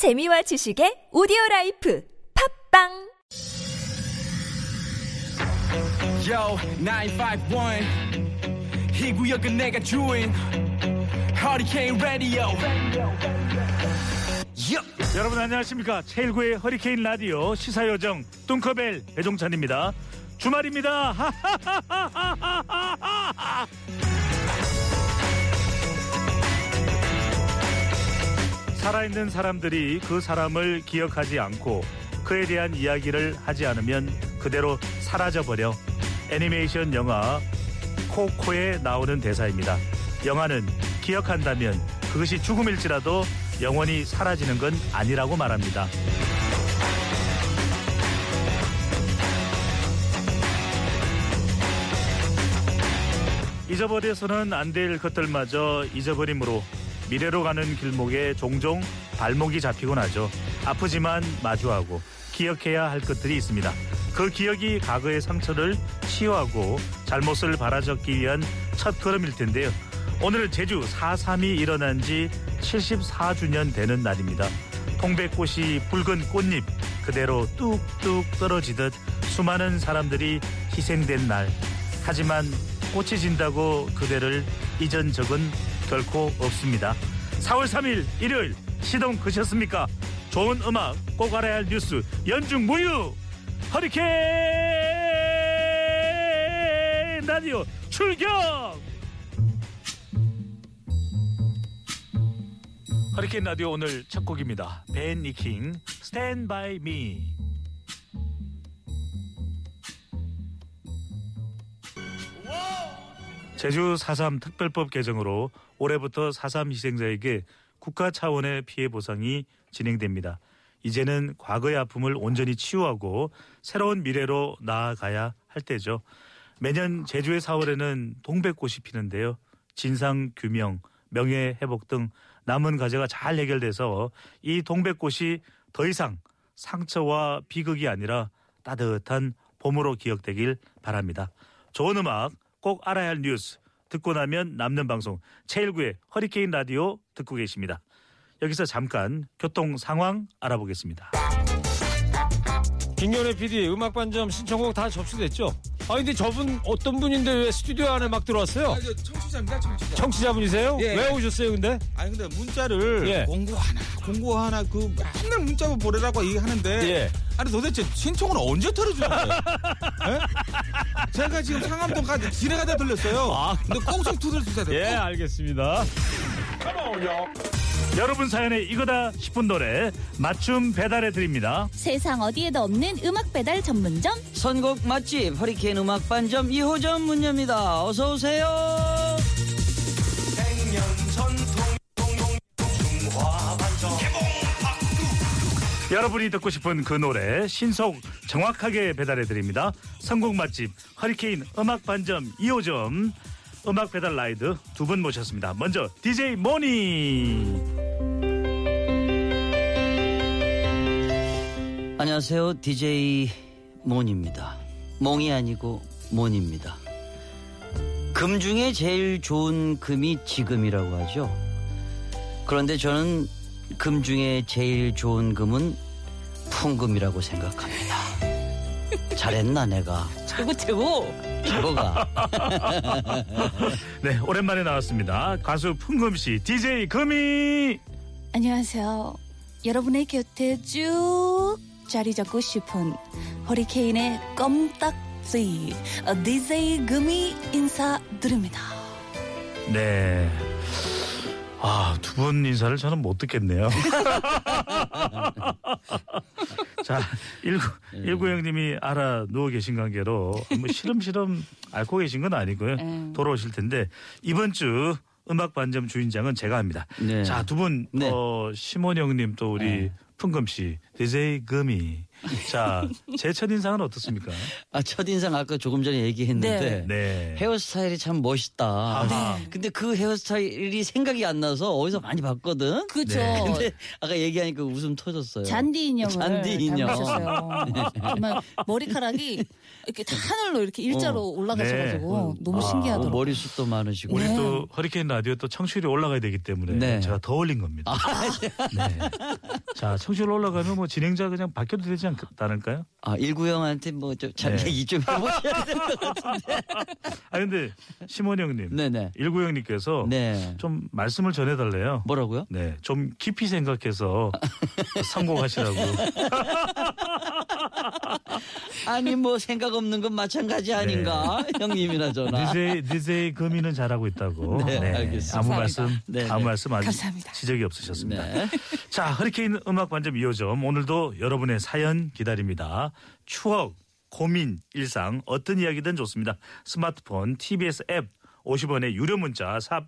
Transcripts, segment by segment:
재미와 지식의 오디오 life 팟빵 Yo, 951. 이 구역은 내가 주인. Radio. Yup. 여러분 안녕하십니까 최일구의 허리케인 라디오 시사요정 뚱커벨 배종찬입니다 주말입니다 살아있는 사람들이 그 사람을 기억하지 않고 그에 대한 이야기를 하지 않으면 그대로 사라져버려 애니메이션 영화 코코에 나오는 대사입니다 영화는 기억한다면 그것이 죽음일지라도 영원히 사라지는 건 아니라고 말합니다. 잊어버려서는 안 될 것들마저 잊어버림으로 미래로 가는 길목에 종종 발목이 잡히곤 하죠. 아프지만 마주하고 기억해야 할 것들이 있습니다. 그 기억이 과거의 상처를 치유하고 잘못을 바라잡기 위한 첫 걸음일 텐데요. 오늘 제주 4.3이 일어난 지 74주년 되는 날입니다. 통백꽃이 붉은 꽃잎 그대로 뚝뚝 떨어지듯 수많은 사람들이 희생된 날. 하지만 꽃이 진다고 그대를 잊은 적은 결코 없습니다. 4월 3일 일요일 시동 그셨습니까? 좋은 음악 꼭 알아야 할 뉴스 연중 무휴 허리케인 라디오 출격! 허리케인 라디오 오늘 첫 곡입니다. 벤 Stand By Me. 제주 4.3 특별법 개정으로 올해부터 4.3 희생자에게 국가 차원의 피해 보상이 진행됩니다. 이제는 과거의 아픔을 온전히 치유하고 새로운 미래로 나아가야 할 때죠. 매년 제주의 4월에는 동백꽃이 피는데요. 진상 규명, 명예 회복 등 남은 과제가 잘 해결돼서 이 동백꽃이 더 이상 상처와 비극이 아니라 따뜻한 봄으로 기억되길 바랍니다. 좋은 음악, 꼭 알아야 할 뉴스, 듣고 나면 남는 방송 제1구의 허리케인 라디오 듣고 계십니다. 여기서 잠깐 교통 상황 알아보겠습니다. 김경래 PD 음악 반점 신청곡 다 접수됐죠? 아 근데 저분 어떤 분인데 왜 스튜디오 안에 막 들어왔어요? 아, 저 청취자입니다, 청취자. 청취자분이세요? 예. 왜 오셨어요 근데? 아니 근데 문자를 예. 공고 하나, 공고 하나 그 맨날 문자 보내라고 얘기하는데 예. 아니 도대체 신청은 언제 털어주는 거예요? 예? 제가 지금 상암동까지 지뢰가다 들렸어요. 아. 근데 꼭 좀 두드려주세요. 예 꼭. 알겠습니다. 여러분 사연에 이거다 싶은 노래 맞춤 배달해 드립니다. 세상 어디에도 없는 음악 배달 전문점 선곡 맛집 허리케인 음악 반점 2호점 문 엽니다. 어서 오세요. 여러분이 듣고 싶은 그 노래 신속 정확하게 배달해 드립니다. 선곡 맛집 허리케인 음악 반점 2호점 음악 배달 라이드 두 분 모셨습니다. 먼저 DJ 모니. 안녕하세요. DJ 몬입니다. 몽이 아니고 몬입니다. 금 중에 제일 좋은 금이 지금이라고 하죠. 그런데 저는 금 중에 제일 좋은 금은 풍금이라고 생각합니다. 잘했나 내가 최고 최고 최고가 네, 오랜만에 나왔습니다. 가수 풍금 씨, DJ 금이. 안녕하세요 여러분의 곁에 쭉 자리 잡고 싶은 허리케인의 껌딱지 DJ 금이 인사드립니다 네. 아, 두분 인사를 저는 못 듣겠네요. 자, 일구, 일구 형님이 알아 누워 계신 관계로 뭐 시름시름 앓고 계신 건 아니고요. 음. 돌아오실 텐데 이번 주 음악 반점 주인장은 제가 합니다. 네. 자, 두 분, 네. 어, 심원 형님 또 우리 풍금 씨, DJ 금이. 자, 제 첫인상은 어떻습니까? 아, 첫인상 아까 조금 전에 얘기했는데 네. 헤어스타일이 참 멋있다. 아하. 근데 그 헤어스타일이 생각이 안 나서 어디서 많이 봤거든. 그죠. 네. 근데 아까 얘기하니까 웃음 터졌어요. 잔디 인형을 잔디 인형. 닮으셨어요. 정말 머리카락이 이렇게 하늘로 이렇게 일자로 올라가셔가지고 너무 아, 신기하더라고요. 머리숱도 많으시고. 우리 네. 또 허리케인 라디오 또 청취율이 올라가야 되기 때문에 네. 제가 더 올린 겁니다. 네. 자, 청취율 올라가면 뭐 진행자 그냥 바뀌어도 되지 않- 않을까요? 아, 일구형한테 뭐좀잘 네. 얘기 좀 해보셔야 될 것 같은데. 아 근데 심원영님, 네네. 일구영님께서 네. 좀 말씀을 전해달래요. 뭐라고요? 네, 좀 깊이 생각해서 성공하시라고. 아니 뭐 생각 없는 건 마찬가지 아닌가 형님이나 저나 DJ DJ 금이는 잘하고 있다고. 네, 알겠습니다. 아무 감사합니다. 말씀, 네, 아무 네. 말씀 아직 감사합니다. 지적이 없으셨습니다. 네. 자, 허리케인 음악 반점 2호점 오늘 도 여러분의 사연 기다립니다. 추억, 고민, 일상 어떤 이야기든 좋습니다. 스마트폰, TBS 앱 50원의 유료 문자 샵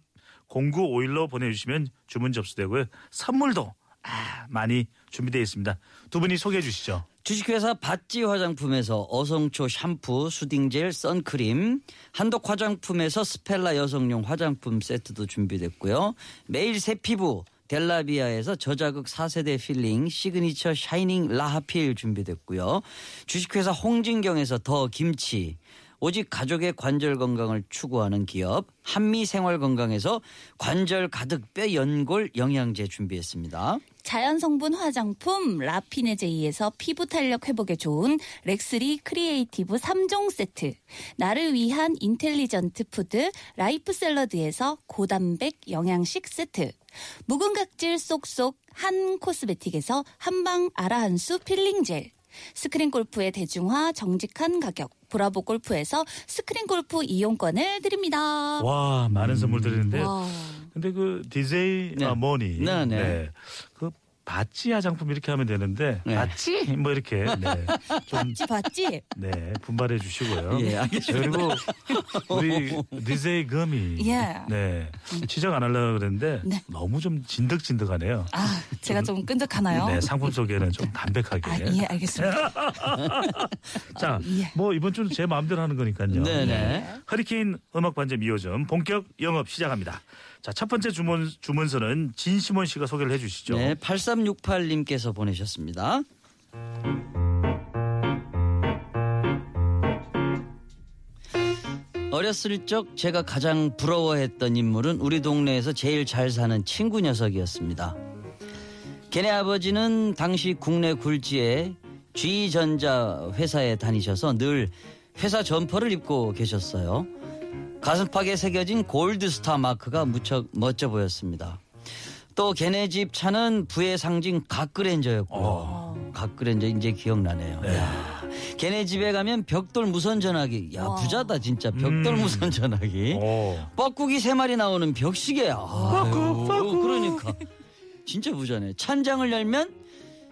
0951로 보내주시면 주문 접수되고요. 선물도 아, 많이 준비되어 있습니다. 두 분이 소개해 주시죠. 주식회사 바찌 화장품에서 어성초 샴푸, soothing gel, 선크림, 한독 화장품에서 스펠라 여성용 화장품 세트도 준비됐고요. 매일 새 피부 델라비아에서 저자극 4세대 peeling signature shining 라하필 준비됐고요. 주식회사 홍진경에서 더 김치 오직 가족의 관절 건강을 추구하는 기업 한미 생활 건강에서 관절 가득 뼈 연골 영양제 준비했습니다. 자연 성분 화장품 라피네제이에서 피부 탄력 회복에 좋은 렉스리 creative 3종 세트. 나를 위한 intelligent food 라이프 샐러드에서 고단백 영양식 세트. 묵은 각질 쏙쏙 한 코스메틱에서 한방 아라한수 peeling gel. 스크린 골프의 대중화 정직한 가격. 브라보 골프에서 스크린 골프 이용권을 드립니다. 와, 많은 선물 드리는데 와. 근데 그 DJ 네. 아, 머니 네, 네. 그 바찌 화장품 이렇게 하면 되는데 네. 바찌 뭐 이렇게 네. 좀 봤지 봤지? 네, 분발해 주시고요. 예, 알겠습니다. 그리고 우리 DJ 금이 예. 네. 지적 안 하려고 그랬는데 네. 너무 좀 진득진득하네요. 아, 제가 좀 끈적하나요? 네, 상품 소개는 좀 담백하게. 아, 예, 알겠습니다. 자, 예. 뭐 이번 주는 제 마음대로 하는 거니까요. 네네. 허리케인 음악 반점 2호점 본격 영업 시작합니다. 자, 첫 번째 주문 주문서는 진시몬 씨가 소개를 해 주시죠. 네, 8368님께서 보내셨습니다. 어렸을 적 제가 가장 부러워했던 인물은 우리 동네에서 제일 잘 사는 친구 녀석이었습니다. 걔네 아버지는 당시 국내 굴지의 G전자 회사에 다니셔서 늘 회사 점퍼를 입고 계셨어요. 가슴팍에 새겨진 골드스타 마크가 무척 멋져 보였습니다. 또 걔네 집 차는 부의 상징 각그랜저였고요. 각그랜저 이제 기억나네요. 야, 걔네 집에 가면 벽돌 무선 전화기. 야 와. 부자다 진짜 벽돌 음. 무선 전화기. 오. 뻐꾸기 세 마리 나오는 벽시계야. 뻐꾸 뻐꾸. 그러니까 진짜 부자네. 찬장을 열면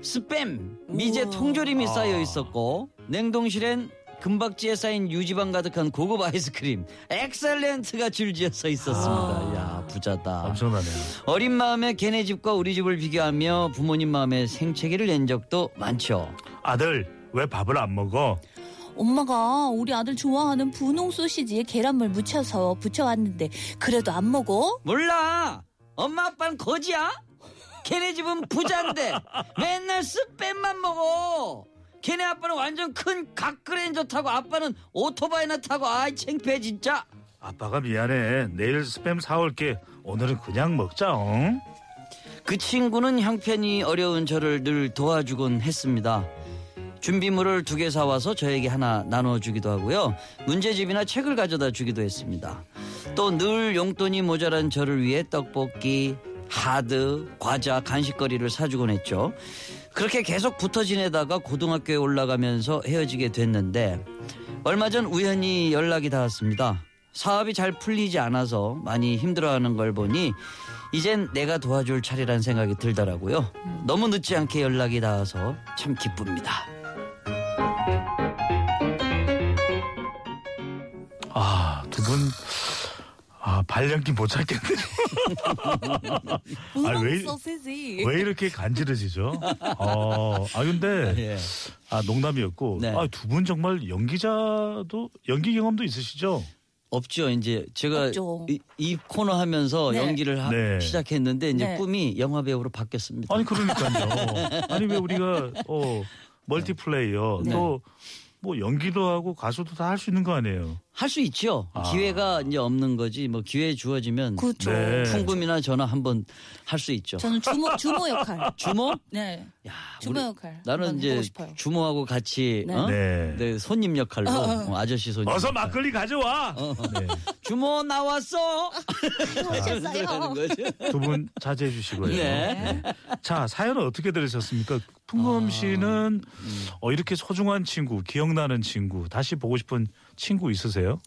스팸 미제. 통조림이 쌓여 있었고 냉동실엔 금박지에 쌓인 유지방 가득한 고급 아이스크림 엑셀렌트가 줄지어 서 있었습니다. 야 부자다. 엄청나네요. 어린 마음에 걔네 집과 우리 집을 비교하며 부모님 마음에 생채기를 낸 적도 많죠. 아들, 왜 밥을 안 먹어? 엄마가 우리 아들 좋아하는 분홍 소시지에 계란물 묻혀서 부쳐왔는데 그래도 안 먹어? 몰라. 엄마 아빠는 거지야? 걔네 집은 부자인데 맨날 스팸만 먹어. 걔네 아빠는 완전 큰 각그랜저 타고 아빠는 오토바이나 타고 아이 창피해 진짜. 아빠가 미안해. 내일 스팸 사올게. 오늘은 그냥 먹자. 응? 그 친구는 형편이 어려운 저를 늘 도와주곤 했습니다. 준비물을 두 개 사와서 저에게 하나 나눠주기도 하고요. 문제집이나 책을 가져다 주기도 했습니다. 또 늘 용돈이 모자란 저를 위해 떡볶이, 하드, 과자, 간식거리를 사주곤 했죠. 그렇게 계속 붙어 지내다가 고등학교에 올라가면서 헤어지게 됐는데 얼마 전 우연히 연락이 닿았습니다. 사업이 잘 풀리지 않아서 많이 힘들어하는 걸 보니 이젠 내가 도와줄 차례란 생각이 들더라고요. 너무 늦지 않게 연락이 닿아서 참 기쁩니다. 아, 두 분, 아, 아 발연기 못 찾겠네. 아, 왜. 왜 이렇게 간지러지죠? 어, 아 근데 예. 아 농담이었고 네. 아, 두 분 정말 연기자도 연기 경험도 있으시죠? 없죠. 이제 제가 없죠. 이, 이 코너 하면서 네. 연기를 하- 네. 시작했는데 이제 네. 꿈이 영화 배우로 바뀌었습니다. 아니 그러니까요. 아니 왜 우리가 어 멀티플레이어 네. 또뭐 연기도 하고 가수도 다 할 수 있는 거 아니에요? 할 수 있죠. 아. 기회가 이제 없는 거지. 뭐 기회 주어지면 그렇죠. 네. 풍금이나 전화 한번 할 수 있죠. 저는 주모 주모 역할. 주모? 네. 야, 주모 우리- 역할. 나는 이제. 주모하고 같이 네. 어? 네. 네, 손님 역할로 어, 아저씨 손님. 어서 역할. 막걸리 가져와. 어. 네. 주모 나왔어. 오셨어요. 하는 거죠. 두분 자제해 주시고요. 네. 자 사연은 어떻게 들으셨습니까? 풍금 씨는 어, 이렇게 소중한 친구, 기억나는 친구, 다시 보고 싶은 친구 있으세요?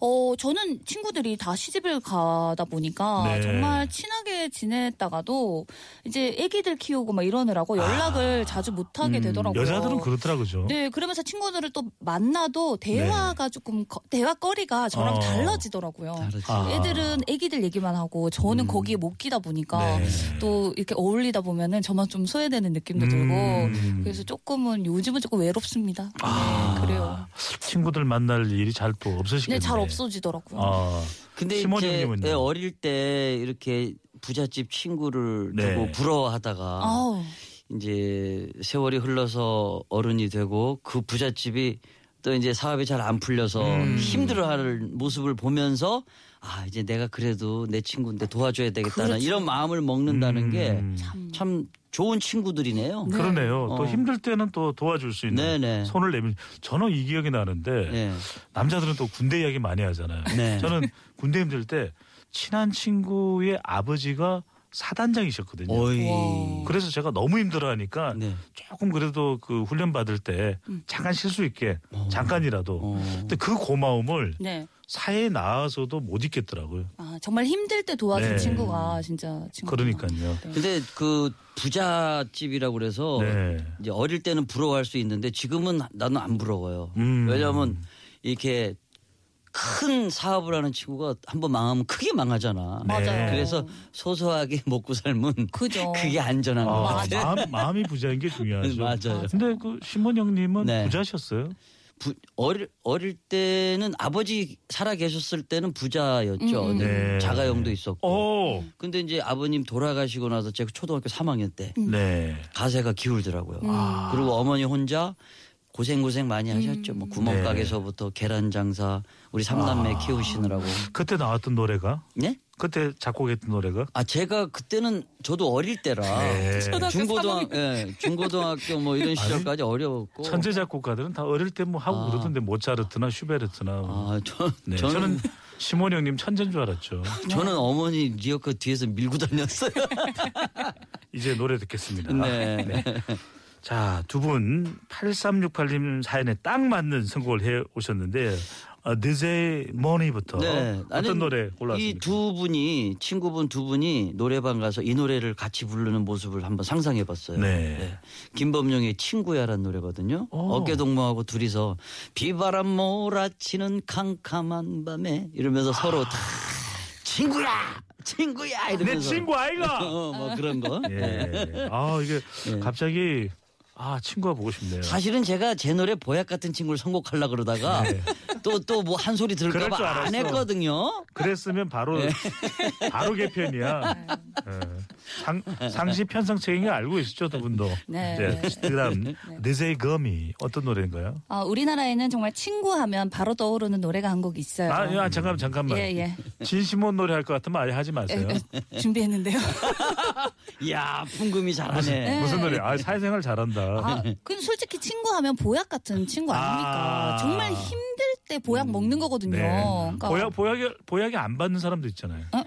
어, 저는 친구들이 다 시집을 가다 보니까 네. 정말 친하게 지냈다가도 이제 아기들 키우고 막 이러느라고 연락을 자주 못 하게 되더라고요. 아. 음, 여자들은 그렇더라 그죠? 네, 그러면서 친구들을 또 만나도 대화가 조금 거- 대화거리가 저랑 어. 달라지더라고요. 다르지. 아. 애들은 애기들 얘기만 하고 저는 음. 거기에 못 끼다 보니까 네. 또 이렇게 어울리다 보면은 저만 좀 소외되는 느낌도 음. 들고 그래서 조금은 요즘은 조금 외롭습니다. 네, 그래요. 친구들 만날 일이 잘 또 없으시겠네. 네, 잘 없어지더라고요. 아, 근데 이제? 예, 어릴 때 이렇게 부잣집 친구를 네. 두고 부러워하다가 아우. 이제 세월이 흘러서 어른이 되고 그 부잣집이 또 이제 사업이 잘 안 풀려서 음. 힘들어하는 모습을 보면서 아 이제 내가 그래도 내 친구인데 도와줘야 되겠다는 그렇죠. 이런 마음을 먹는다는 음. 게 참. 참 좋은 친구들이네요. 그러네요. 또 어. 힘들 때는 또 도와줄 수 있는 네네. 손을 내밀. 저는 이 기억이 나는데 네. 남자들은 또 군대 이야기 많이 하잖아요. 네. 저는 군대 힘들 때 친한 친구의 아버지가 사단장이셨거든요. 어이. 와. 그래서 제가 너무 힘들어하니까 네. 조금 그래도 그 훈련 받을 때 잠깐 쉴 수 있게 잠깐이라도. 어. 근데 그 고마움을 네. 사회에 나와서도 못 잊겠더라고요. 아, 정말 힘들 때 도와준 네. 친구가 진짜 친구. 그러니까요. 근데 그 부잣집이라고 그래서 네. 이제 어릴 때는 부러워할 수 있는데 지금은 나는 안 부러워요. 음. 왜냐하면 이렇게 큰 사업을 하는 친구가 한번 망하면 크게 망하잖아. 맞아요. 그래서 소소하게 먹고 살면 그죠. 그게 안전한 것 아, 같아. 마음, 마음이 부자인 게 중요하죠. 맞아요. 근데 그 신문 형님은 네. 부자셨어요? 부- 어릴 어릴 때는 아버지 살아 계셨을 때는 부자였죠. 음, 음. 네. 자가용도 있었고. 오, 근데 이제 아버님 돌아가시고 나서 제가 초등학교 3학년 때 네. 가세가 기울더라고요. 아. 그리고 어머니 혼자 고생 고생 많이 하셨죠. 뭐 구멍가게에서부터 계란 장사 우리 삼남매 아. 키우시느라고. 그때 나왔던 노래가 네? 그때 작곡했던 노래가 아 제가 그때는 저도 어릴 때라 네. 중고등 예, 중고등학교 뭐 이런 시절까지 어려웠고. 천재 작곡가들은 다 어릴 때 뭐 하고 아. 그러던데 모차르트나 슈베르트나 뭐. 아, 저, 네. 저는 저는 시몬 형님 천재인 줄 알았죠. 저는 어머니 리어카 뒤에서 밀고 다녔어요. 이제 노래 듣겠습니다. 네. 자, 두 분 8368님 사연에 딱 맞는 선곡을 해 오셨는데 어, DJ 머니부터 네, 어떤 노래 이 골랐습니까? 두 분이 친구분 두 분이 노래방 가서 이 노래를 같이 부르는 모습을 한번 상상해 봤어요. 네. 김범용의 친구야란 노래거든요. 오. 어깨 동무하고 둘이서 비바람 몰아치는 캄캄한 밤에 이러면서 서로 다 친구야, 친구야 이러면서 내 친구 아이가. 어, 뭐 그런 거. 예. 아 이게 예. 갑자기 아 친구가 보고 싶네요. 사실은 제가 제 노래 보약 같은 친구를 선곡하려 그러다가 또 또 뭐 한 소리 네. 그럴 줄 들을까봐 안 알았어. 했거든요. 그랬으면 바로 바로 개편이야. 예. 상, 상시 편성책인 거 알고 있었죠 두 분도. 네. 네. 그다음 느제이 거미 어떤 노래인가요? 아, 우리나라에는 정말 친구하면 바로 떠오르는 노래가 한 곡 있어요. 아, 야, 잠깐 잠깐만. 예, 예. 진심원 노래 할 것 같으면 아예 하지 마세요. 예, 준비했는데요. 이야 풍금이 잘하네. 무슨 노래? 아 사회생활 잘한다. 아, 그 솔직히 친구하면 보약 같은 친구 아닙니까? 아. 정말 힘들 때 보약 먹는 거거든요. 네. 그러니까 보약 보약이 보약이 안 받는 사람도 있잖아요. 어?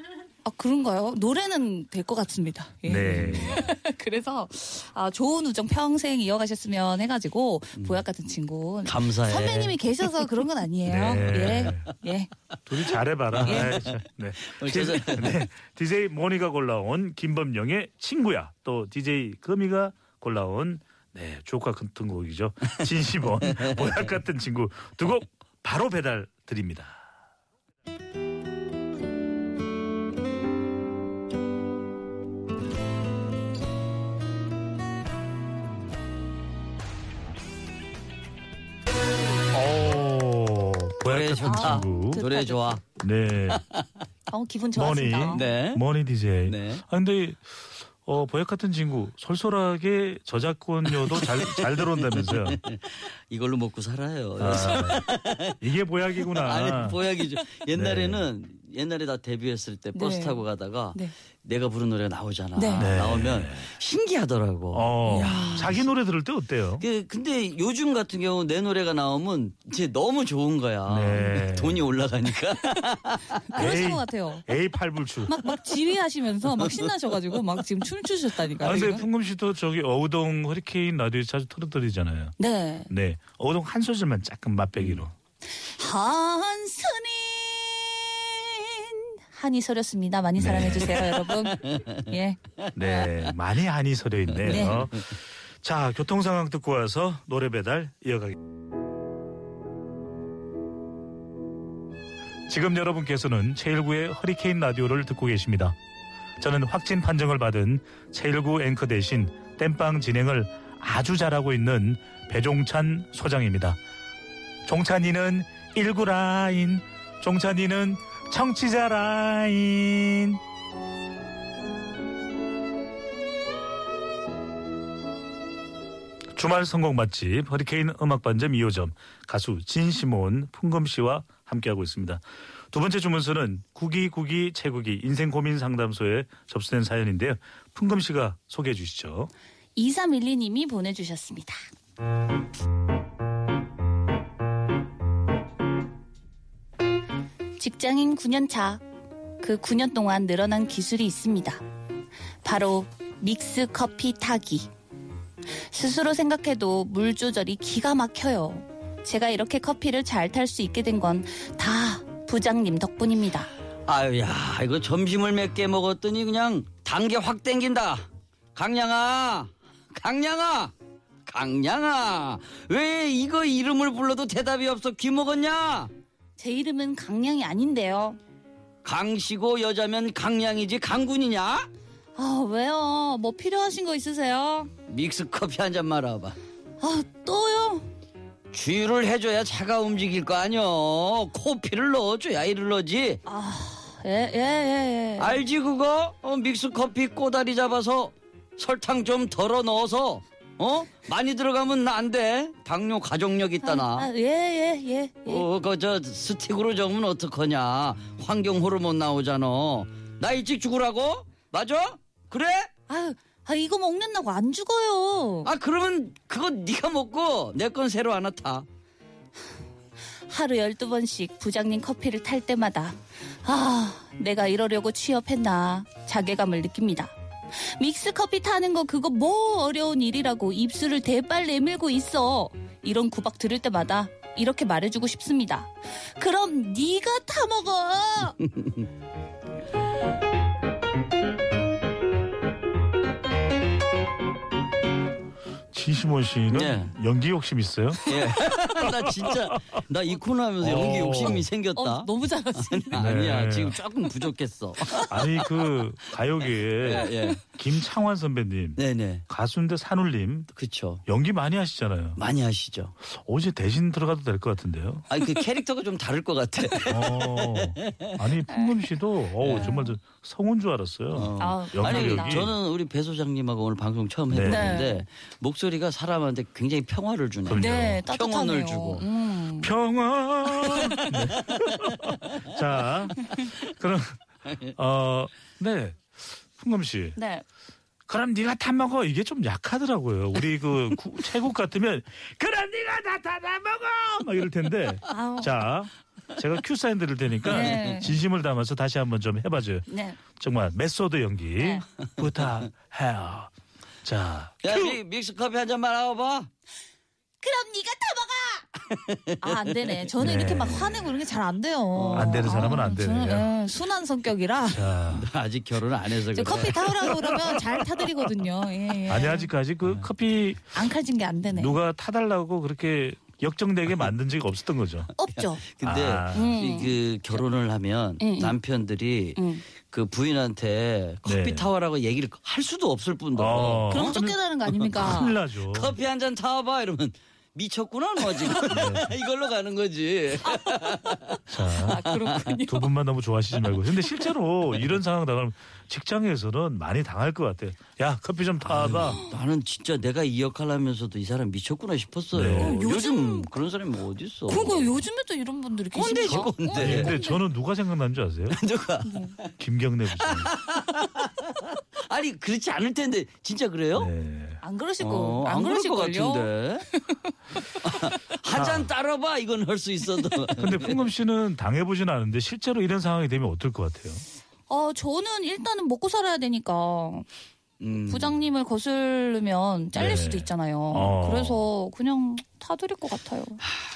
아 그런가요? 노래는 될 것 같습니다. 예. 네. 그래서 아, 좋은 우정 평생 이어가셨으면 해가지고 보약 같은 친구. 감사해. 선배님이 계셔서 그런 건 아니에요. 네. 예, 예. 둘이 잘해봐라. 예. 아이, 참. 네. 우리 저- 네. DJ 모니가 골라온 김범영의 친구야. 또 DJ 금이가 골라온 네 조카 같은 곡이죠. 진심원 보약 같은 친구 두곡 바로 배달 드립니다. 노래 좋다. 친구. 노래 좋아. 네. 어, 기분 좋았습니다. 네. 머니 DJ. 네. 아, 근데 어 보약 같은 친구 솔솔하게 저작권료도 잘 잘 들어온다면서요. 이걸로 먹고 살아요. 아, 이게 보약이구나. 아니 보약이죠. 옛날에는 옛날에 나 데뷔했을 때 버스 네. 타고 가다가 네. 내가 부른 노래가 나오잖아. 네. 네. 나오면 신기하더라고. 어, 자기 노래 들을 때 어때요? 그, 근데 요즘 같은 경우 내 노래가 나오면 이제 너무 좋은 거야. 네. 돈이 올라가니까. 에이. 것 같아요. A 팔불출. 막, 막 지휘하시면서 막 신나셔가지고 막 지금 춤추셨다니까. 아, 근데. 풍금 씨도 저기 어우동 허리케인 라디오에 자주 틀어드리잖아요. 네. 네. 어우동 한 소절만 조금 맛배기로. 한스님 한이 서렸습니다. 많이 사랑해 주세요, 여러분. 예. 네. 많이 한이 서려 있네요. 자, 교통 상황 듣고 와서 노래 배달 이어가겠습니다. 지금 여러분께서는 제1구의 허리케인 라디오를 듣고 계십니다. 저는 확진 판정을 받은 제1구 앵커 대신 땜빵 진행을 아주 잘하고 있는 배종찬 소장입니다. 종찬이는 1구 라인, 종찬이는 청취자 라인. 주말 성공 맛집 허리케인 음악 반점 2호점 가수 진시몬 풍금 씨와 함께하고 있습니다. 두 번째 주문서는 구기구기 채구기 인생 고민 상담소에 접수된 사연인데요. 풍금 씨가 소개해 주시죠. 2312님이 보내주셨습니다. 직장인 9년 차. 그 9년 동안 늘어난 기술이 있습니다. 바로 믹스 커피 타기. 스스로 생각해도 물 조절이 기가 막혀요. 제가 이렇게 커피를 잘 탈 수 있게 된 건 다 부장님 덕분입니다. 아유, 야, 이거 점심을 몇 개 먹었더니 그냥 단계 확 땡긴다. 강량아, 강량아, 강량아. 왜 이거 이름을 불러도 대답이 없어? 귀 먹었냐? 제 이름은 강량이 아닌데요. 강시고 여자면 강량이지 강군이냐? 아, 왜요? 뭐 필요하신 거 있으세요? 믹스 커피 한 잔 말아봐. 아, 또요? 주유를 해줘야 차가 움직일 거 아니여. 코피를 넣어줘야 일을 넣지. 예, 예, 예, 예. 알지 그거? 어, 믹스 커피 꼬다리 잡아서 설탕 좀 덜어 넣어서 어 많이 들어가면 안 돼. 당뇨 가족력 있다 나. 아, 예, 예, 예. 예. 어, 그 저 스틱으로 적으면 어떡하냐. 환경 호르몬 나오잖아. 나 일찍 죽으라고? 맞아? 그래? 아유, 아, 이거 먹는다고 안 죽어요. 아 그러면 그거 네가 먹고 내 건 새로 하나 타. 하루 12번씩 부장님 커피를 탈 때마다 아, 내가 이러려고 취업했나 자괴감을 느낍니다. 믹스 커피 타는 거 그거 뭐 어려운 일이라고 입술을 대빨 내밀고 있어. 이런 구박 들을 때마다 이렇게 말해주고 싶습니다. 그럼 네가 타 먹어. 진시몬 씨는 네. 연기 욕심 있어요? 예. 나 진짜 나 이 코너 하면서 연기 어. 욕심이 생겼다. 어, 너무 잘하시네. 아니야 네. 지금 조금 부족했어. 아니 그 가요계에 예, 예. 김창완 선배님, 네네 가수인데 산울님 그쵸. 연기 많이 하시잖아요. 많이 하시죠. 어제 대신 들어가도 될 것 같은데요. 아니 그 캐릭터가 좀 다를 것 같아. 어, 아니 풍금 씨도 어우 정말 저 성운 줄 알았어요. 어. 아, 아니 연기력이. 저는 우리 배 소장님하고 오늘 방송 처음 네. 해보는데 목소리 가 사람한테 굉장히 평화를 주네. 그럼요. 네, 따뜻하네요. 평온을 주고. 음. 평화. 네. 자, 그럼 어, 네, 풍금 씨. 네. 그럼 네가 다 먹어 이게 좀 약하더라고요. 우리 그 구- 태국 같으면 그럼 네가 타다 먹어 막 이럴 텐데. 아우. 자, 제가 큐 사인 드릴 테니까 네. 진심을 담아서 다시 한번 좀 해봐줘요. 네. 정말 메소드 연기 네. 부탁해요. 자, 야 미, 믹스 커피 한잔 말아봐. 그럼 네가 타 먹어. 아, 안 되네. 저는 네. 이렇게 막 화내고 이런 게 잘 안 돼요. 안 되는 사람은 안 저는, 되네요. 예, 순한 성격이라. 자. 아직 결혼 안 해서 저 그래. 커피 타오라고 그러면 잘 타드리거든요. 예, 예. 아니 아직까지 그 커피 안 칼진 게 안 되네. 누가 타달라고 그렇게 역정되게 만든 적이 없었던 거죠. 없죠. 근데 아. 이 그 결혼을 하면 응, 응. 남편들이 응. 그 부인한테 커피 네. 타와라고 얘기를 할 수도 없을 뿐더러 어. 그럼 쫓겨나는 거 아닙니까? 큰일 나죠. 커피 한 잔 타와봐 이러면 미쳤구나 너 지금 이걸로 가는 거지. 자, 아, 그렇군요. 두 분만 너무 좋아하시지 말고. 근데 실제로 이런 상황 당하면 직장에서는 많이 당할 것 같아요. 야, 커피 좀 타가. 나는 진짜 내가 이 역할 하면서도 이 사람 미쳤구나 싶었어요. 네. 요즘, 그런 사람이 뭐 어디 있어? 그거 요즘에도 이런 분들이 꼰대지 계십니까? 꼰대. 근데 저는 누가 생각나는 줄 아세요? 누가? 김경래 부장. 아니 그렇지 않을 텐데 진짜 그래요? 네. 안 그러실 거, 어, 안, 안 그럴 것 걸요. 같은데. 한잔 따라봐 이건 할 수 있어도. 근데 풍금 씨는 당해보진 않은데 실제로 이런 상황이 되면 어떨 것 같아요? 어, 저는 일단은 먹고 살아야 되니까 음. 부장님을 거슬르면 잘릴 네. 수도 있잖아요. 어. 그래서 그냥 타드릴 것 같아요.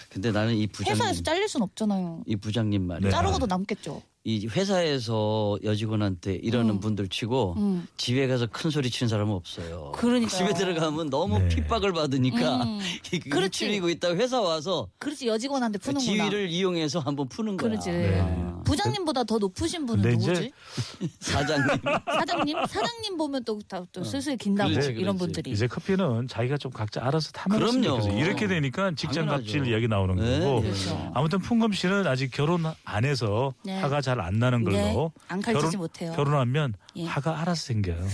근데 나는 이 부장님 회사에서 잘릴 순 없잖아요. 이 부장님 말이야. 네. 자르고도 남겠죠. 이 회사에서 여직원한테 이러는 음. 분들 치고 음. 집에 가서 큰 소리 치는 사람은 없어요. 그러니까요. 집에 들어가면 너무 네. 픽박을 받으니까 음. 그렇지. 일치리고 있다 회사 와서 그렇지 여직원한테 푸는구나. 지위를 이용해서 한번 푸는 거야. 그러지. 네. 부장님보다 더 높으신 분은 근데 누구지? 사장님. 사장님? 사장님 보면 또, 다- 또 슬슬 긴다고 그렇지, 이런 그렇지. 분들이. 이제 커피는 자기가 좀 각자 알아서 타먹었으면 그럼요. 이렇게 되니까 직장. 갑질 이야기 나오는 네, 거고. 그렇죠. 아무튼 풍금 씨는 아직 결혼 안 해서 네. 화가 잘안 나는 걸로 네, 안 가르치지 못해요. 결혼하면 예. 화가 알아서 생겨요.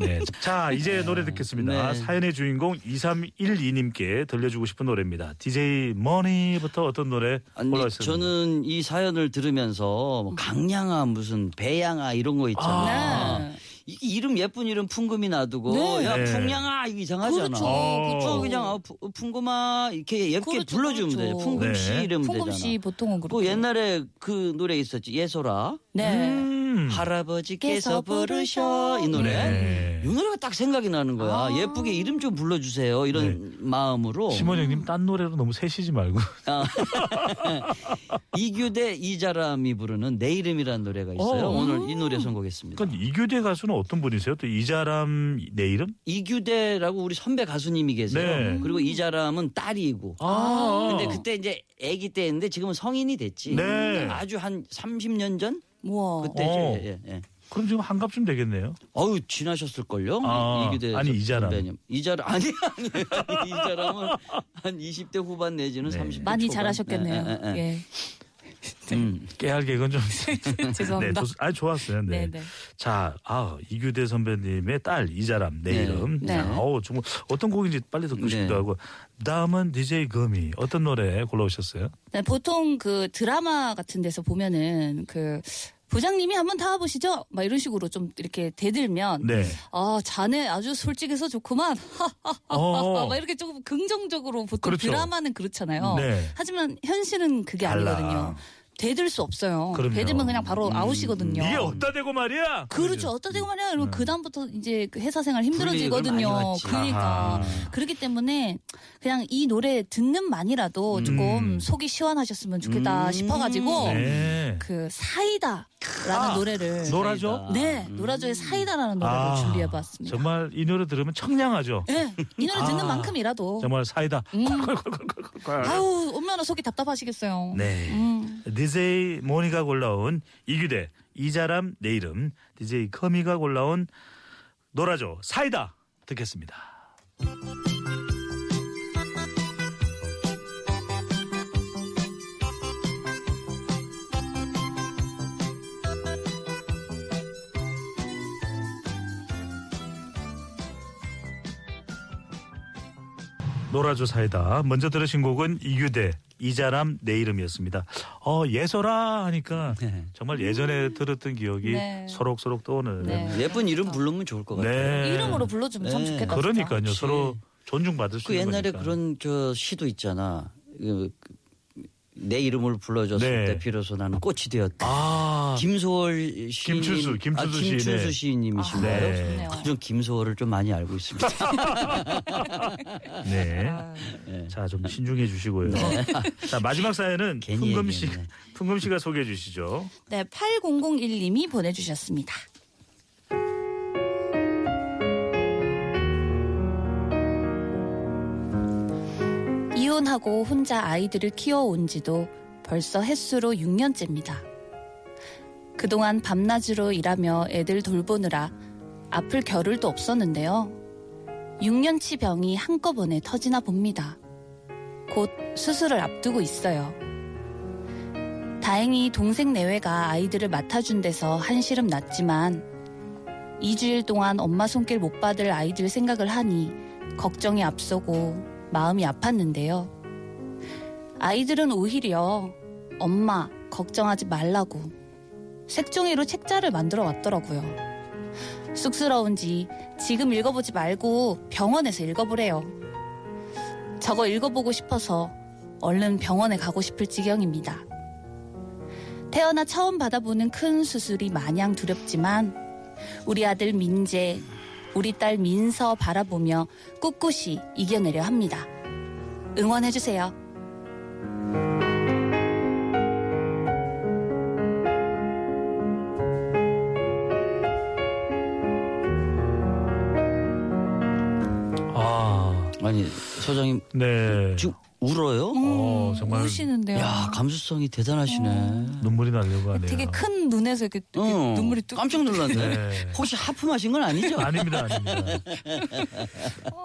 네. 자, 이제 노래 듣겠습니다. 네. 사연의 주인공 2312님께 들려주고 싶은 노래입니다. DJ 머니부터 어떤 노래 골라주셨나요? 저는 이 사연을 들으면서 뭐 강양아 무슨 배양아 이런 거 있잖아. 네. 이 이름 예쁜 이름 풍금이 놔두고 네. 야 네. 풍양아 이거 이상하잖아. 그렇죠. 어. 그렇죠. 어, 그냥 아, 푸- 풍금아 이렇게 예쁘게 그렇죠, 불러주면 돼. 그렇죠. 풍금 씨 네. 이러면 풍금 되잖아. 씨 보통은 그 그렇게. 옛날에 그 노래 있었지 예소라. 네. 음. 할아버지께서 부르셔 이 노래. 네. 이 노래가 딱 생각이 나는 거야. 아. 예쁘게 이름 좀 불러주세요. 이런 마음으로. 심원영님 딴 노래로 너무 세시지 말고. 아. 이규대 이자람이 부르는 내 이름이라는 노래가 있어요. 어. 오늘 이 노래 선곡했습니다. 그러니까 이규대 가수는 어떤 분이세요? 또 이자람 내 이름? 이규대라고 우리 선배 가수님이 계세요. 네. 그리고 이자람은 딸이고. 아. 근데 그때 이제 아기 때인데 지금은 성인이 됐지. 네. 아주 한 30년 전 우와. 그때죠. 어. 예, 예. 그럼 지금 한갑쯤 되겠네요. 어우 지나셨을 걸요? 아, 이규대 아니, 이자람. 선배님. 이자람 아니 아니 아니 이자람은 한 20대 후반 내지는 네. 30대 많이 초반. 잘하셨겠네요. 예, 예, 예. 예. 음. 깨알 개그는 좀. 네, 죄송합니다. 좋, 아니 좋았어요. 네. 네, 네. 자, 아 이규대 선배님의 딸 이자람 내 네. 이름. 네. 자, 어우 정말 어떤 곡인지 빨리 듣고 네. 싶기도 하고. 다음은 DJ 거미 어떤 노래 골라오셨어요? 네, 보통 그 드라마 같은 데서 보면은 그 부장님이 한번 타보시죠? 막 이런 식으로 좀 이렇게 대들면 네. 아 자네 아주 솔직해서 좋구만 어. 막 이렇게 조금 긍정적으로 보통 그렇죠. 드라마는 그렇잖아요. 네. 하지만 현실은 그게 달라. 아니거든요. 대들 수 없어요. 그럼요. 대들면 그냥 바로 아웃이거든요. 이게 어디다 대고 말이야? 그렇죠. 어떠 되고 말이야. 그러면 그 다음부터 이제 그 회사 생활 힘들어지거든요. 그러니까 아하. 그렇기 때문에 그냥 이 노래 듣는 만이라도 조금 음. 속이 시원하셨으면 좋겠다 음. 싶어가지고 네. 그 사이다라는 아, 노래를 노라죠? 네 노라조의 사이다라는 노래를 아, 준비해봤습니다. 정말 이 노래 들으면 청량하죠. 네, 이 노래 듣는 아, 만큼이라도 정말 사이다. 음. 아우 얼마나 속이 답답하시겠어요. 네. 음. DJ 모니가 골라온 이규대 이자람 내 이름 DJ 커미가 골라온 놀아줘 사이다 듣겠습니다. 놀아줘 사이다. 먼저 들으신 곡은 이규대 이자람 내 이름이었습니다. 어 예서라 하니까 네. 정말 예전에 들었던 기억이 네. 소록소록 떠오르는. 네. 예쁜 이름 부르면 좋을 것 같아요. 네. 이름으로 불러주면 참 네. 좋겠다. 진짜. 그러니까요. 그렇지. 서로 존중받을 수 그 있는 옛날에 거니까. 그런 저 시도 있잖아. 그, 그, 내 이름을 불러줬을 네. 때 비로소 나는 꽃이 되었다. 아 김소월 시인 김춘수, 김춘수 아, 김춘수 시인님이신가요? 네. 좋네요. 좀 김소월을 좀 많이 알고 있습니다. 네. 아, 네. 자, 좀 신중해 주시고요. 자, 마지막 사연은 풍금 씨. 풍금 씨가 소개해 주시죠. 네, 8001님이 보내주셨습니다. 이혼하고 혼자 아이들을 키워온 지도 벌써 햇수로 6년째입니다. 그동안 밤낮으로 일하며 애들 돌보느라 아플 겨를도 없었는데요. 6년치 병이 한꺼번에 터지나 봅니다. 곧 수술을 앞두고 있어요. 다행히 동생 내외가 아이들을 맡아준 데서 한시름 났지만 2주일 동안 엄마 손길 못 받을 아이들 생각을 하니 걱정이 앞서고 마음이 아팠는데요. 아이들은 오히려 엄마 걱정하지 말라고 색종이로 책자를 만들어 왔더라고요. 쑥스러운지 지금 읽어보지 말고 병원에서 읽어보래요. 저거 읽어보고 싶어서 얼른 병원에 가고 싶을 지경입니다. 태어나 처음 받아보는 큰 수술이 마냥 두렵지만 우리 아들 민재, 우리 딸 민서 바라보며 꿋꿋이 이겨내려 합니다. 응원해주세요. 아, 아니 소장님 네. 지금 울어요? 어, 정말 우시는데요. 야 감수성이 대단하시네. 눈물이 나려고 하네요. 되게 큰 눈에서 이렇게, 이렇게 어, 눈물이 뚝. 깜짝 놀랐네. 네. 혹시 하품하신 건 아니죠? 아닙니다, 아닙니다.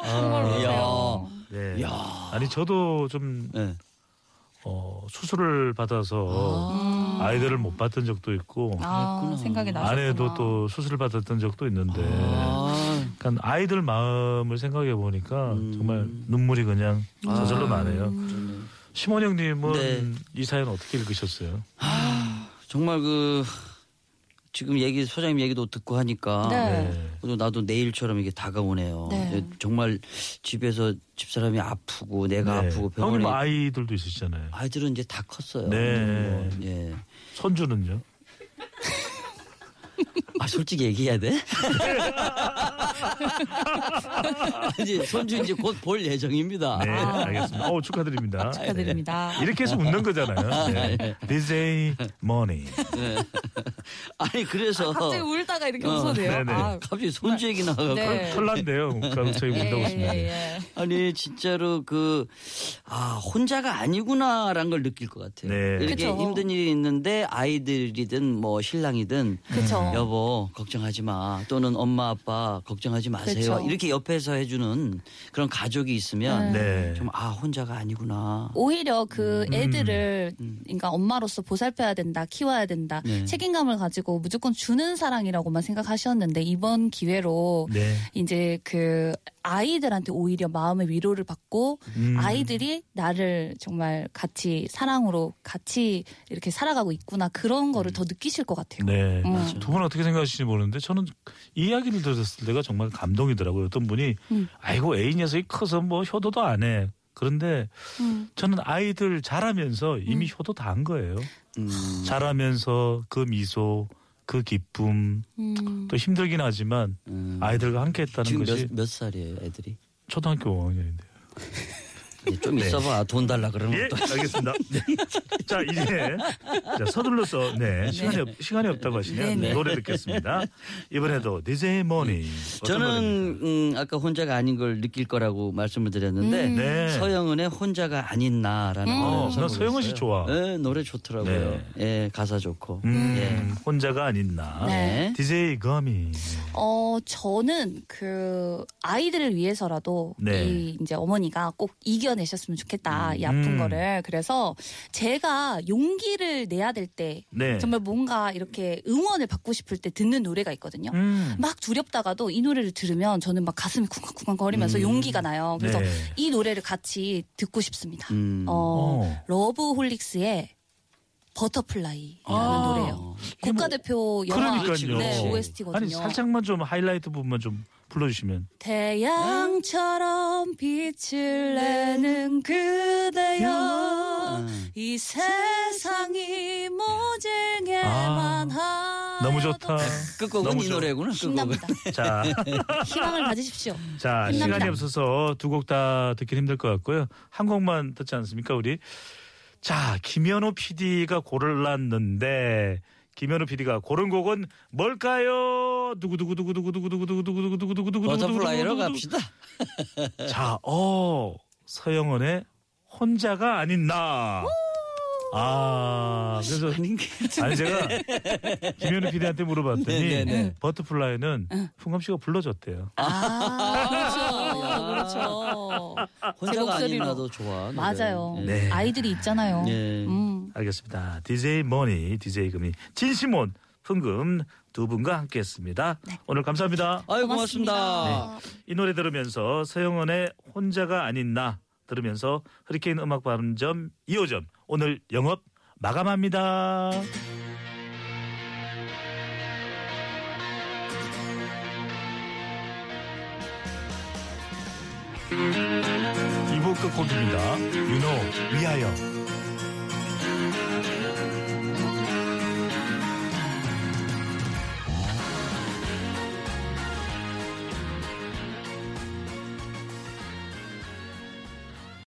정말 아, 울어요. 네. 야. 아니 저도 좀 네. 어, 수술을 받아서 아 이들을 못 봤던 적도 있고 아, 그랬구나. 생각이 나셨구나. 아내도 또 수술을 받았던 적도 있는데 아, 그러니까 아이들 마음을 생각해 보니까 음. 정말 눈물이 그냥 저절로 나네요. 음. 심원 형님은 네. 이 사연 어떻게 읽으셨어요? 정말 그 지금 얘기 소장님 얘기도 듣고 하니까 네. 나도 내일처럼 이게 다가오네요. 네. 정말 집에서 집사람이 아프고 내가 네. 아프고 병원에 형님 아이들도 있으시잖아요. 아이들은 이제 다 컸어요. 네. 뭐, 예. 손주는요? 아 솔직히 얘기해야 돼? 아니 손주 이제 곧 볼 예정입니다. 네, 알겠습니다. 어 축하드립니다. 축하드립니다. 이렇게 해서 웃는 거잖아요. 네. DJ Money. 아니 그래서 갑자기 울다가 이렇게 어, 웃어대요. 네네. 아, 갑자기 손주 얘기 나와서 네. 털난데요. 예, 웃다고 예, 있습니다. 예, 예. 아니 진짜로 그 아 혼자가 아니구나라는 걸 느낄 것 같아요. 네. 이렇게 그쵸. 힘든 일이 있는데 아이들이든 뭐 신랑이든 그쵸. 여보 걱정하지 마 또는 엄마 아빠 걱정하지 마세요 그쵸. 이렇게 옆에서 해주는 그런 가족이 있으면 네. 좀아 혼자가 아니구나. 오히려 그 음. 애들을 그러니까 엄마로서 보살펴야 된다, 키워야 된다, 네. 책임감을 가지고 무조건 주는 사랑이라고만 생각하셨는데 이번 기회로 네. 이제 그 아이들한테 오히려 마음의 위로를 받고 음. 아이들이 나를 정말 같이 사랑으로 같이 이렇게 살아가고 있구나 그런 거를 더 느끼실 것 같아요. 네. 음. 두분 어떻게 생각하시는지 모르는데 저는 이 이야기를 들었을 때가 정말 감동이더라고요. 어떤 분이 음. 아이고 애인 녀석이 커서 뭐 효도도 안 해. 그런데 음. 저는 아이들 자라면서 이미 효도 다 한 거예요. 음. 자라면서 그 미소, 그 기쁨, 음. 또 힘들긴 하지만 음. 아이들과 함께 했다는 지금 것이 몇, 몇 살이에요 애들이? 초등학교 5학년인데요. 이제 좀 네. 있어봐 돈 달라 그러면 예, 또 알겠습니다. 네. 자, 이제 자, 서둘러서 네, 시간이 없, 시간이 없다고 하시면 네, 네. 노래 듣겠습니다. 이번에도 DJ 머니. 노래입니까? 저는 음, 아까 혼자가 아닌 걸 느낄 거라고 말씀을 드렸는데 음. 네. 서영은의 혼자가 아닌 나라는 음. 어, 나. 서영은 씨 좋아. 네, 노래 좋더라고요. 네. 예, 가사 좋고. 음, 예. 혼자가 아닌 나. 네. DJ 거미. 어, 저는 그 아이들을 위해서라도 네. 이 이제 어머니가 꼭 이겨 내셨으면 좋겠다. 이 아픈 음. 거를. 그래서 제가 용기를 내야 될 때 네. 정말 뭔가 이렇게 응원을 받고 싶을 때 듣는 노래가 있거든요. 음. 막 두렵다가도 이 노래를 들으면 저는 막 가슴이 쿵쾅쿵쾅 거리면서 용기가 나요. 그래서 네. 이 노래를 같이 듣고 싶습니다. 음. 어, 어. 러브홀릭스의 Butterfly라는 아. 노래예요. 국가대표 영화 그러니까요. 네, OST거든요. 아니 살짝만 좀 하이라이트 부분만 좀 불러주시면. 태양처럼 빛을 내는 그대여 음. 이 세상이 모질게만 아, 너무 좋다. 끝곡은 너무 이 좋아. 노래구나. 끝곡은. 신납니다. 자, 희망을 가지십시오. 자 힘납니다. 시간이 없어서 두 곡 다 듣긴 힘들 것 같고요. 한 곡만 듣지 않습니까 우리? 자 김현우 PD가 골랐는데 김현우 PD가 고른 곡은 뭘까요? 두구두구두구두구두구두구두구두구두구두구두구두구 Butterfly로 갑시다. 자, 어 서영은의 혼자가 아닌 나. 아, 그래서 아닌 게. 아니 제가 김현우 PD한테 물어봤더니 네, 네, 네. Butterfly는 풍금 씨가 불러줬대요. 아, 그렇죠. 그렇죠. 제 혼자가 목소리로. 아니라도 좋아. 노래. 맞아요. 네. 아이들이 있잖아요. 네. 음. 알겠습니다. DJ 머니, DJ 금이, 진시몬, 풍금 두 분과 함께했습니다. 오늘 감사합니다. 아유 고맙습니다. 고맙습니다. 이 노래 들으면서 서영은의 혼자가 아닌 나 들으면서 허리케인 음악 발음점 2호점 오늘 영업 마감합니다. 이부 끝곡입니다. 윤호 위하여.